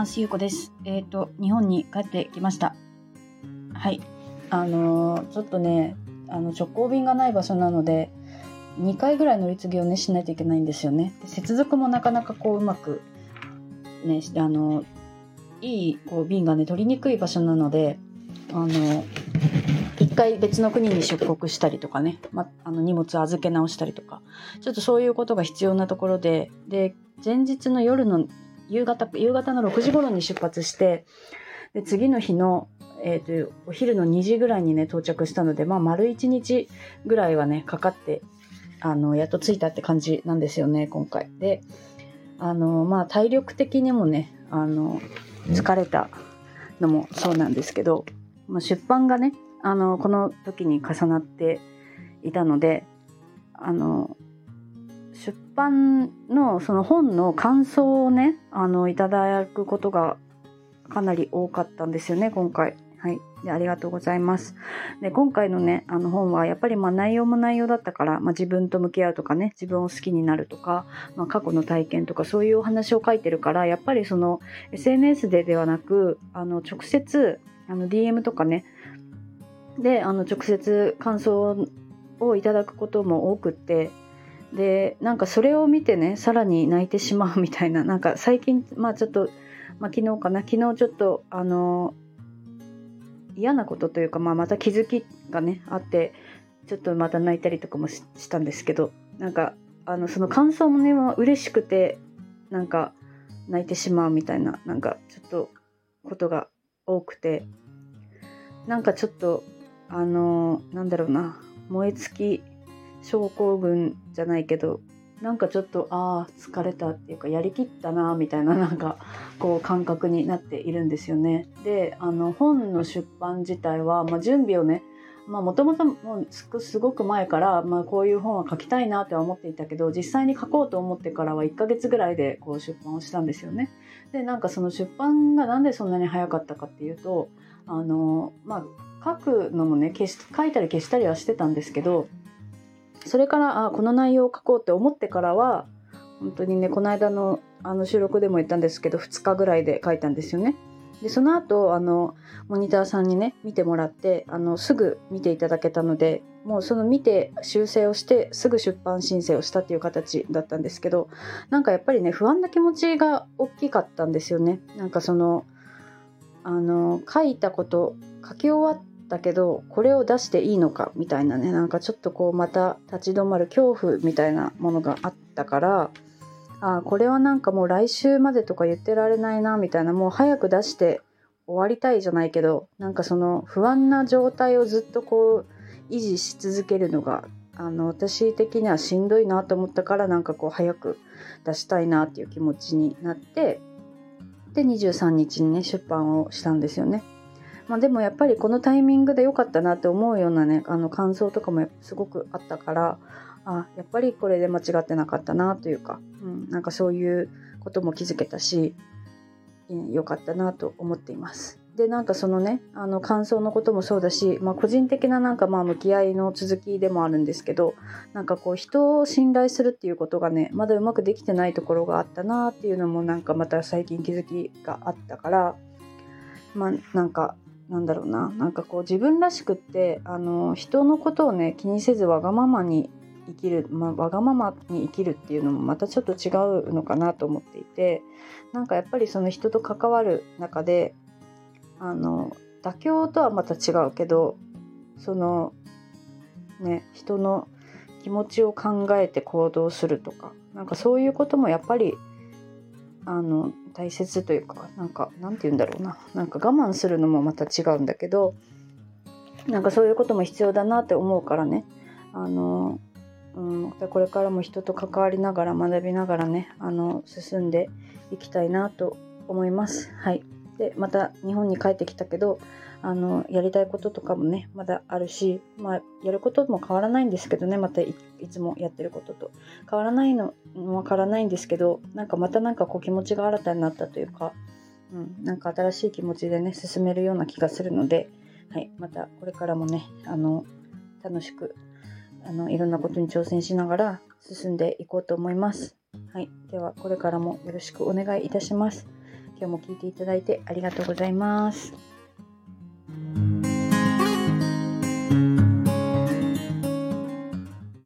ます。ゆこです。えっ、ー、と、日本に帰ってきました。はい。あのー、ちょっとね、あの直行便がない場所なので、2回ぐらい乗り継ぎをね、しないといけないんですよね。接続もなかなかこう、うまく、ね、あの、いいこう便がね、取りにくい場所なので、あの、一回別の国に出国したりとかね、ま、あの荷物預け直したりとか、ちょっとそういうことが必要なところで、で、前日の夜の夕方、夕方の6時頃に出発して、で、次の日の、え、ー、と、お昼の2時ぐらいにね、到着したので、まあ、丸1日ぐらいはね、かかって、あの、やっと着いたって感じなんですよね、今回。で、あの、まあ、体力的にもね、あの、疲れたのもそうなんですけど、まあ、出版がね、あの、この時に重なっていたので、あの、出版のその本の感想をね、あの、いただくことがかなり多かったんですよね、今回。はい。で、ありがとうございます。で、今回のね、あの本はやっぱりまあ内容も内容だったから、まあ自分と向き合うとかね、自分を好きになるとか、まあ過去の体験とかそういうお話を書いてるから、やっぱりその SNS でではなく、あの直接、あの DM とかね、で、あの直接感想をいただくことも多くって、で、なんかそれを見てね、さらに泣いてしまうみたいな、なんか最近、まあちょっと、まあ昨日かな、昨日ちょっと、あの、嫌なことというか、まあ、また気づきがねあってちょっとまた泣いたりとかもしたんですけどなんかあのその感想もね嬉しくてなんか泣いてしまうみたいななんかちょっとことが多くてなんかちょっとあのなんだろうな燃え尽き症候群じゃないけどなんかちょっとああ疲れたっていうかやりきったなみたいななんかこう感覚になっているんですよね。であの本の出版自体は、まあ、準備をねもともとすごく前から、まあ、こういう本は書きたいなって思っていたけど実際に書こうと思ってからは1ヶ月ぐらいでこう出版をしたんですよね。でなんかその出版がなんでそんなに早かったかっていうとあの、まあ、書くのもね消し書いたり消したりはしてたんですけどそれからあこの内容を書こうって思ってからは本当にねこの間のあの収録でも言ったんですけど2日ぐらいで書いたんですよね。でその後あのモニターさんにね見てもらってあのすぐ見ていただけたのでもうその見て修正をしてすぐ出版申請をしたっていう形だったんですけどなんかやっぱりね不安な気持ちが大きかったんですよね。なんかそのあの書いたこと書き終わっだけどこれを出していいのかみたいなねなんかちょっとこうまた立ち止まる恐怖みたいなものがあったからあこれはなんかもう来週までとか言ってられないなみたいなもう早く出して終わりたいじゃないけどなんかその不安な状態をずっとこう維持し続けるのがあの私的にはしんどいなと思ったからなんかこう早く出したいなっていう気持ちになってで23日にね出版をしたんですよね。まあ、でもやっぱりこのタイミングで良かったなって思うようなねあの感想とかもすごくあったからあやっぱりこれで間違ってなかったなというか、うん、なんかそういうことも気づけたし良かったなと思っています。でなんかそのねあの感想のこともそうだし、まあ、個人的ななんかまあ向き合いの続きでもあるんですけどなんかこう人を信頼するっていうことがねまだうまくできてないところがあったなっていうのもなんかまた最近気づきがあったからまあなんかなんだろうな。なんかこう自分らしくってあの人のことをね気にせずわがままに生きる、まあ、わがままに生きるっていうのもまたちょっと違うのかなと思っていてなんかやっぱりその人と関わる中であの妥協とはまた違うけどそのね人の気持ちを考えて行動するとかなんかそういうこともやっぱりあの大切というかなんかなんて言うんだろうな。なんか我慢するのもまた違うんだけどなんかそういうことも必要だなって思うからね。あの、うん、これからも人と関わりながら学びながらねあの進んでいきたいなと思います。はい、でまた日本に帰ってきたけどあのやりたいこととかもねまだあるし、まあ、やることも変わらないんですけどねまたいつもやってることと変わらないのは変わらないんですけどなんかまたなんかこう気持ちが新たになったというか、うん、なんか新しい気持ちでね進めるような気がするので、はい、またこれからもねあの楽しくあのいろんなことに挑戦しながら進んでいこうと思います。はい、ではこれからもよろしくお願いいたします。今日も聞いていただいてありがとうございます。